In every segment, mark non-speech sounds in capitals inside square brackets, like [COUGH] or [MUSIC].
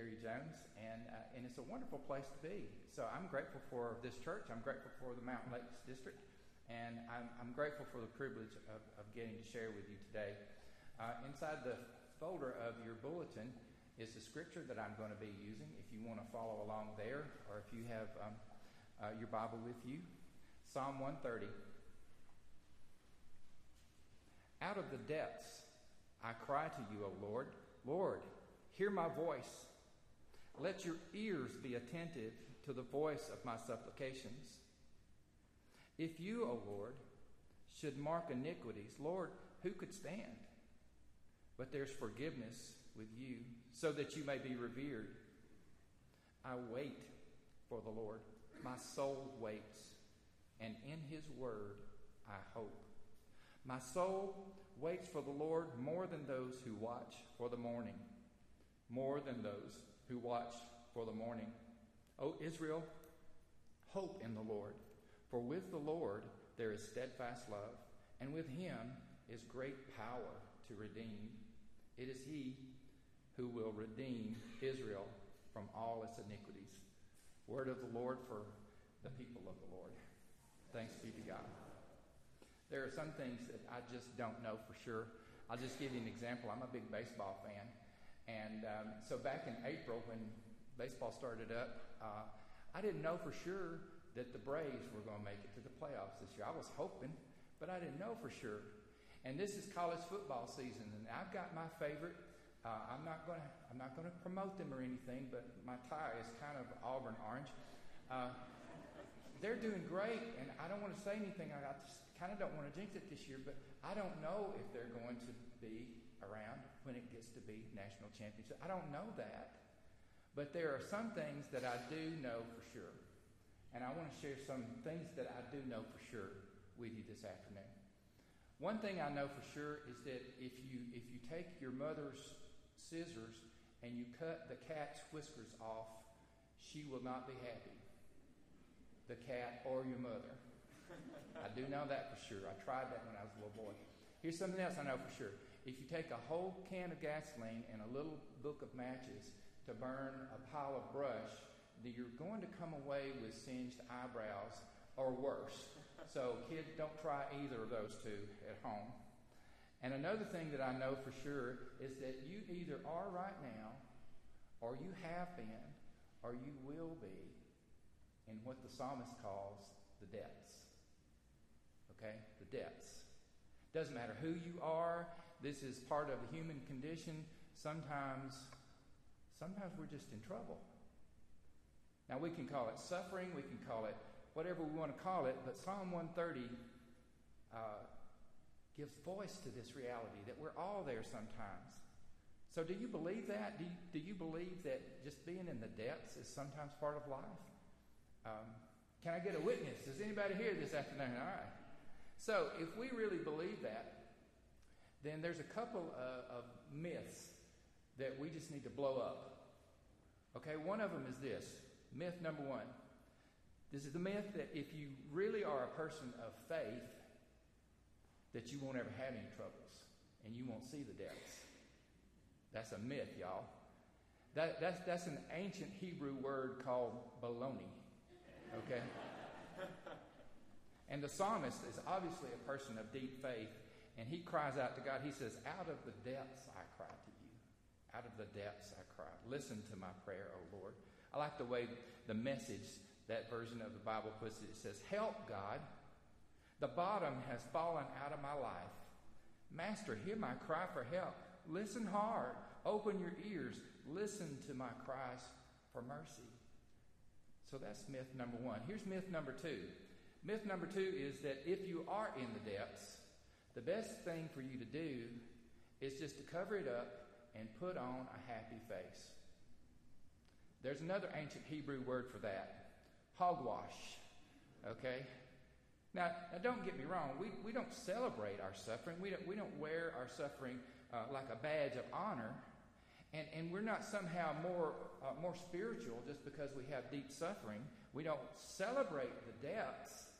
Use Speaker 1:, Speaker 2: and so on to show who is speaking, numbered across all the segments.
Speaker 1: Gary Jones, and uh, and it's a wonderful place to be. So I'm grateful for this church. I'm grateful for the Mountain Lakes District, and I'm, I'm grateful for the privilege of, of getting to share with you today. Uh, inside the folder of your bulletin is the scripture that I'm going to be using. If you want to follow along there, or if you have um, uh, your Bible with you, Psalm 130. Out of the depths I cry to you, O Lord. Lord, hear my voice. Let your ears be attentive to the voice of my supplications. If you, O Lord, should mark iniquities, Lord, who could stand? But there's forgiveness with you, so that you may be revered. I wait for the Lord. My soul waits, and in his word I hope. My soul waits for the Lord more than those who watch for the morning, more than those who watch for the morning. O Israel, hope in the Lord, for with the Lord there is steadfast love, and with him is great power to redeem. It is he who will redeem Israel from all its iniquities. Word of the Lord for the people of the Lord. Thanks be to God. There are some things that I just don't know for sure. I'll just give you an example. I'm a big baseball fan. And um, so back in April, when baseball started up, uh, I didn't know for sure that the Braves were going to make it to the playoffs this year. I was hoping, but I didn't know for sure. And this is college football season, and I've got my favorite. Uh, I'm not going to I'm not going to promote them or anything, but my tie is kind of auburn orange. Uh, they're doing great, and I don't want to say anything. I just kind of don't want to jinx it this year, but I don't know if they're going to be around when it gets to be national championship. I don't know that. But there are some things that I do know for sure. And I want to share some things that I do know for sure with you this afternoon. One thing I know for sure is that if you if you take your mother's scissors and you cut the cat's whiskers off, she will not be happy. The cat or your mother. [LAUGHS] I do know that for sure. I tried that when I was a little boy. Here's something else I know for sure. If you take a whole can of gasoline and a little book of matches to burn a pile of brush, you're going to come away with singed eyebrows or worse. So, kids, don't try either of those two at home. And another thing that I know for sure is that you either are right now, or you have been, or you will be in what the psalmist calls the depths okay? The depths. Doesn't matter who you are, this is part of the human condition. Sometimes, sometimes we're just in trouble. Now, we can call it suffering, we can call it whatever we want to call it, but Psalm 130 uh, gives voice to this reality that we're all there sometimes. So, do you believe that? Do you, do you believe that just being in the depths is sometimes part of life? Um, can I get a witness? Is anybody here this afternoon? All right. So, if we really believe that, then there's a couple of, of myths that we just need to blow up. Okay, one of them is this myth number one. This is the myth that if you really are a person of faith, that you won't ever have any troubles and you won't see the depths. That's a myth, y'all. That, that's, that's an ancient Hebrew word called baloney. Okay? [LAUGHS] And the psalmist is obviously a person of deep faith, and he cries out to God. He says, Out of the depths I cry to you. Out of the depths I cry. Listen to my prayer, O Lord. I like the way the message, that version of the Bible puts it. It says, Help, God. The bottom has fallen out of my life. Master, hear my cry for help. Listen hard. Open your ears. Listen to my cries for mercy. So that's myth number one. Here's myth number two. Myth number two is that if you are in the depths, the best thing for you to do is just to cover it up and put on a happy face. There's another ancient Hebrew word for that hogwash. Okay? Now, now don't get me wrong. We, we don't celebrate our suffering, we don't, we don't wear our suffering uh, like a badge of honor. And, and we're not somehow more, uh, more spiritual just because we have deep suffering. We don't celebrate the depths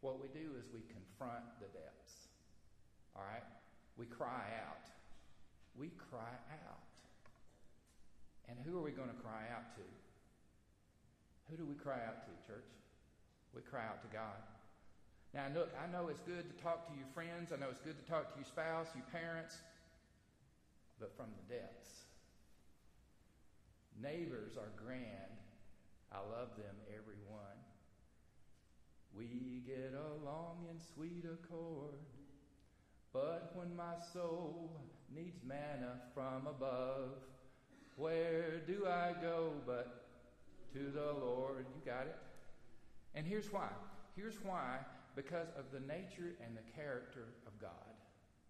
Speaker 1: what we do is we confront the depths. All right? We cry out. We cry out. And who are we going to cry out to? Who do we cry out to, church? We cry out to God. Now, look, I know it's good to talk to your friends. I know it's good to talk to your spouse, your parents, but from the depths. Neighbors are grand. I love them, every one. We get along in sweet accord. But when my soul needs manna from above, where do I go but to the Lord? You got it? And here's why. Here's why because of the nature and the character of God.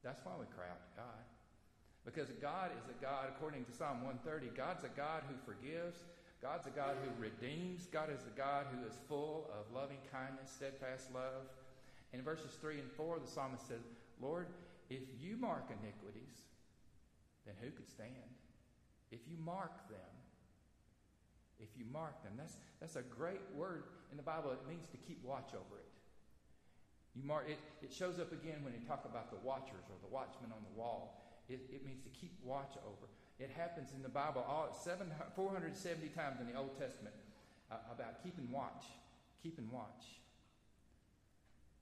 Speaker 1: That's why we cry out to God. Because God is a God, according to Psalm 130, God's a God who forgives. God's a God who redeems. God is a God who is full of loving kindness, steadfast love. In verses 3 and 4, the psalmist says, Lord, if you mark iniquities, then who could stand? If you mark them, if you mark them, that's, that's a great word in the Bible. It means to keep watch over it. You mark it, it shows up again when you talk about the watchers or the watchmen on the wall. It, it means to keep watch over. It happens in the Bible all seven, 470 times in the Old Testament uh, about keeping watch, keeping watch.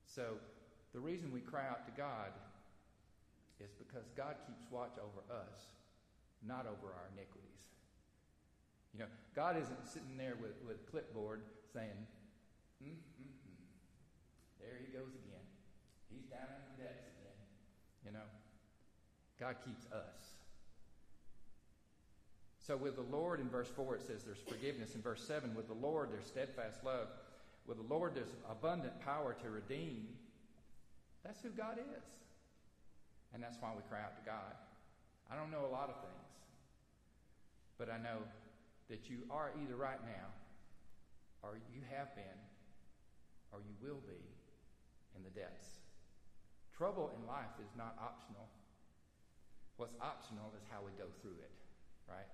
Speaker 1: So the reason we cry out to God is because God keeps watch over us, not over our iniquities. You know, God isn't sitting there with, with a clipboard saying, mm, mm, mm. there he goes again. He's down in the depths again. You know, God keeps us. So with the Lord in verse 4, it says there's forgiveness. In verse 7, with the Lord, there's steadfast love. With the Lord, there's abundant power to redeem. That's who God is. And that's why we cry out to God. I don't know a lot of things, but I know that you are either right now, or you have been, or you will be in the depths. Trouble in life is not optional. What's optional is how we go through it, right?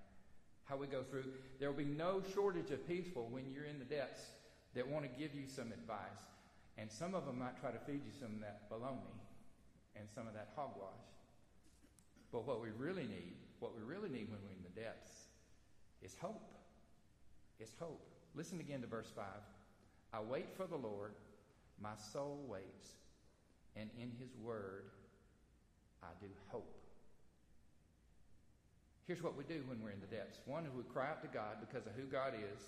Speaker 1: How we go through. There will be no shortage of people when you're in the depths that want to give you some advice. And some of them might try to feed you some of that baloney and some of that hogwash. But what we really need, what we really need when we're in the depths, is hope. It's hope. Listen again to verse 5. I wait for the Lord, my soul waits, and in his word I do hope. Here's what we do when we're in the depths. One, we cry out to God because of who God is.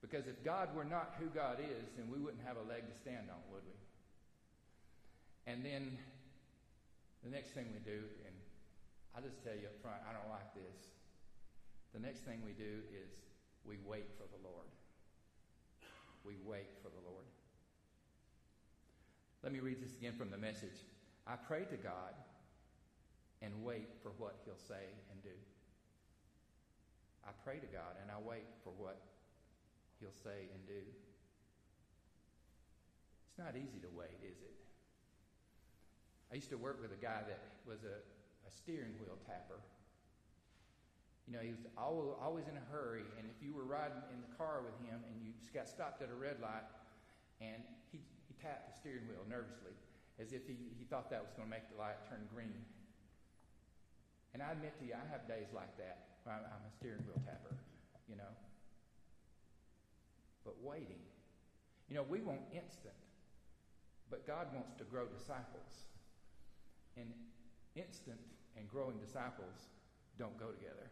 Speaker 1: Because if God were not who God is, then we wouldn't have a leg to stand on, would we? And then the next thing we do, and I'll just tell you up front, I don't like this. The next thing we do is we wait for the Lord. We wait for the Lord. Let me read this again from the message. I pray to God and wait for what He'll say and do. I pray to God and I wait for what He'll say and do. It's not easy to wait, is it? I used to work with a guy that was a, a steering wheel tapper. You know, he was always, always in a hurry, and if you were riding in the car with him and you got stopped at a red light, and he, he tapped the steering wheel nervously as if he, he thought that was going to make the light turn green. And I admit to you, I have days like that. I'm, I'm a steering wheel tapper, you know. But waiting. You know, we want instant, but God wants to grow disciples. And instant and growing disciples don't go together.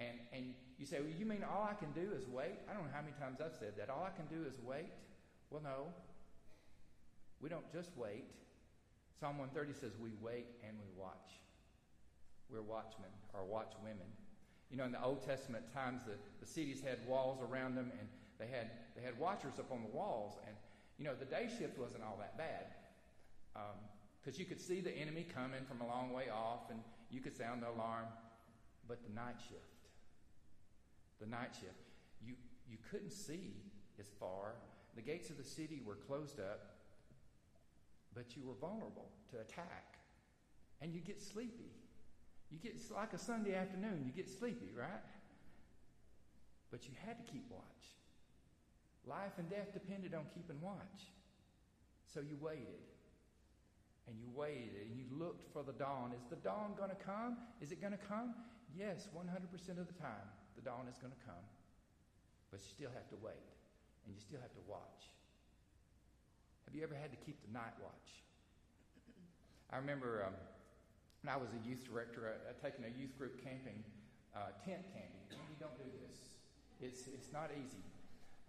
Speaker 1: And, and you say, well, you mean all I can do is wait? I don't know how many times I've said that. All I can do is wait. Well, no. We don't just wait. Psalm 130 says we wait and we watch. We're watchmen or watchwomen. You know, in the Old Testament times, the, the cities had walls around them and they had, they had watchers up on the walls. And, you know, the day shift wasn't all that bad. Because um, you could see the enemy coming from a long way off and you could sound the alarm. But the night shift, the night shift. You, you couldn't see as far. The gates of the city were closed up, but you were vulnerable to attack. And you get sleepy. You get it's like a Sunday afternoon, you get sleepy, right? But you had to keep watch. Life and death depended on keeping watch. So you waited. And you waited and you looked for the dawn. Is the dawn going to come? Is it going to come? yes, 100% of the time, the dawn is going to come, but you still have to wait, and you still have to watch. Have you ever had to keep the night watch? I remember um, when I was a youth director, taken a youth group camping, uh, tent camping. Don't do this. It's, it's not easy.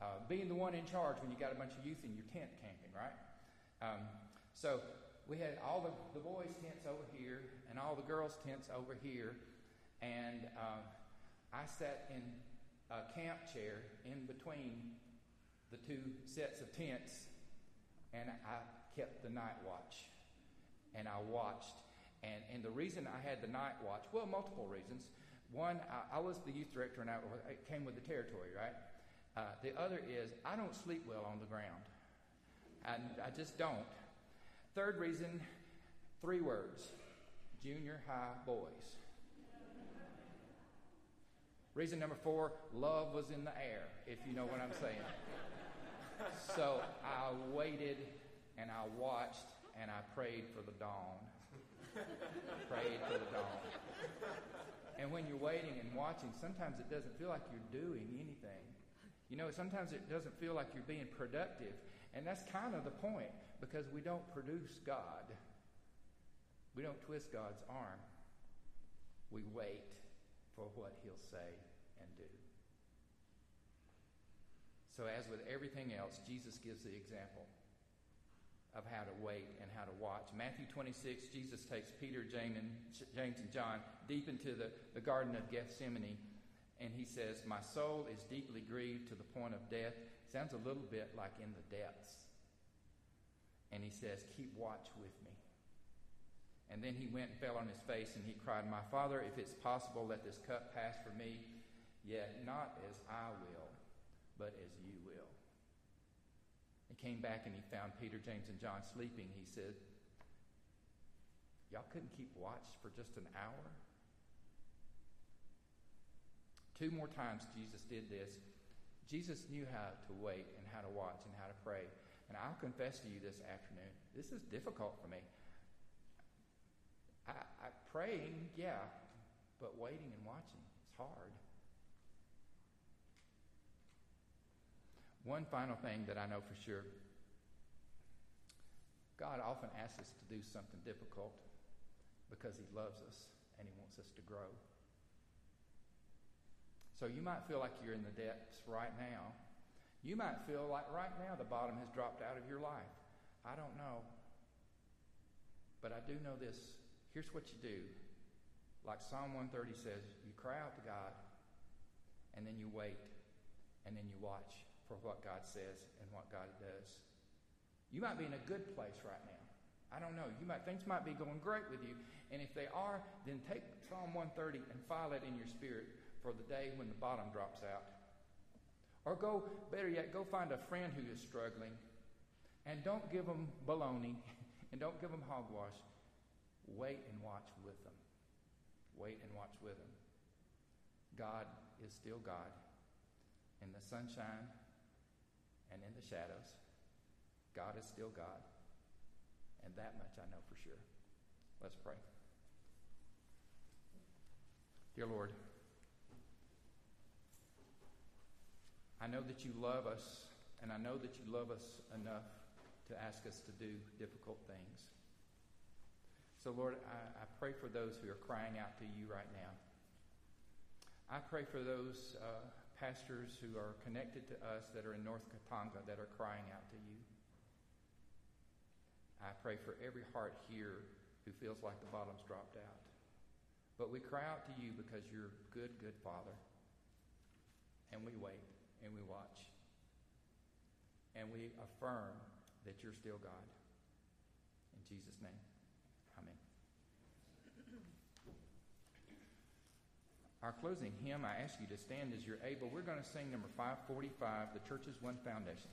Speaker 1: Uh, being the one in charge when you got a bunch of youth in your tent camping, right? Um, so we had all the, the boys' tents over here and all the girls' tents over here. And uh, I sat in a camp chair in between the two sets of tents and I kept the night watch. And I watched. And, and the reason I had the night watch, well, multiple reasons. One, I, I was the youth director and I, it came with the territory, right? Uh, the other is I don't sleep well on the ground. I, I just don't. Third reason, three words junior high boys. Reason number four, love was in the air, if you know what I'm saying. so I waited and I watched and I prayed for the dawn. prayed for the dawn. And when you're waiting and watching, sometimes it doesn't feel like you're doing anything. You know, sometimes it doesn't feel like you're being productive. And that's kind of the point because we don't produce God. We don't twist God's arm. We wait for what He'll say and do. So, as with everything else, Jesus gives the example of how to wait and how to watch. Matthew 26, Jesus takes Peter, James, and, John deep into the, the Garden of Gethsemane and he says, My soul is deeply grieved to the point of death. Sounds a little bit like in the depths. And he says, Keep watch with me. And then he went and fell on his face and he cried, My Father, if it's possible, let this cup pass from me, yet not as I will, but as you will. He came back and he found Peter, James, and John sleeping. He said, Y'all couldn't keep watch for just an hour? Two more times Jesus did this. Jesus knew how to wait and how to watch and how to pray. And I'll confess to you this afternoon, this is difficult for me. I, I praying, yeah, but waiting and watching, it's hard. One final thing that I know for sure God often asks us to do something difficult because He loves us and He wants us to grow. So you might feel like you're in the depths right now. You might feel like right now the bottom has dropped out of your life. I don't know. But I do know this. Here's what you do. Like Psalm 130 says, you cry out to God, and then you wait, and then you watch for what God says and what God does. You might be in a good place right now. I don't know. You might things might be going great with you, and if they are, then take Psalm 130 and file it in your spirit for the day when the bottom drops out. Or go, better yet, go find a friend who is struggling and don't give them baloney [LAUGHS] and don't give them hogwash. Wait and watch with them. Wait and watch with them. God is still God in the sunshine and in the shadows. God is still God. And that much I know for sure. Let's pray. Dear Lord, I know that you love us, and I know that you love us enough to ask us to do difficult things. So, Lord, I, I pray for those who are crying out to you right now. I pray for those uh, pastors who are connected to us that are in North Katanga that are crying out to you. I pray for every heart here who feels like the bottom's dropped out. But we cry out to you because you're good, good Father. And we wait and we watch. And we affirm that you're still God. In Jesus' name, amen. Our closing hymn, I ask you to stand as you're able. We're going to sing number 545, The Church's One Foundation.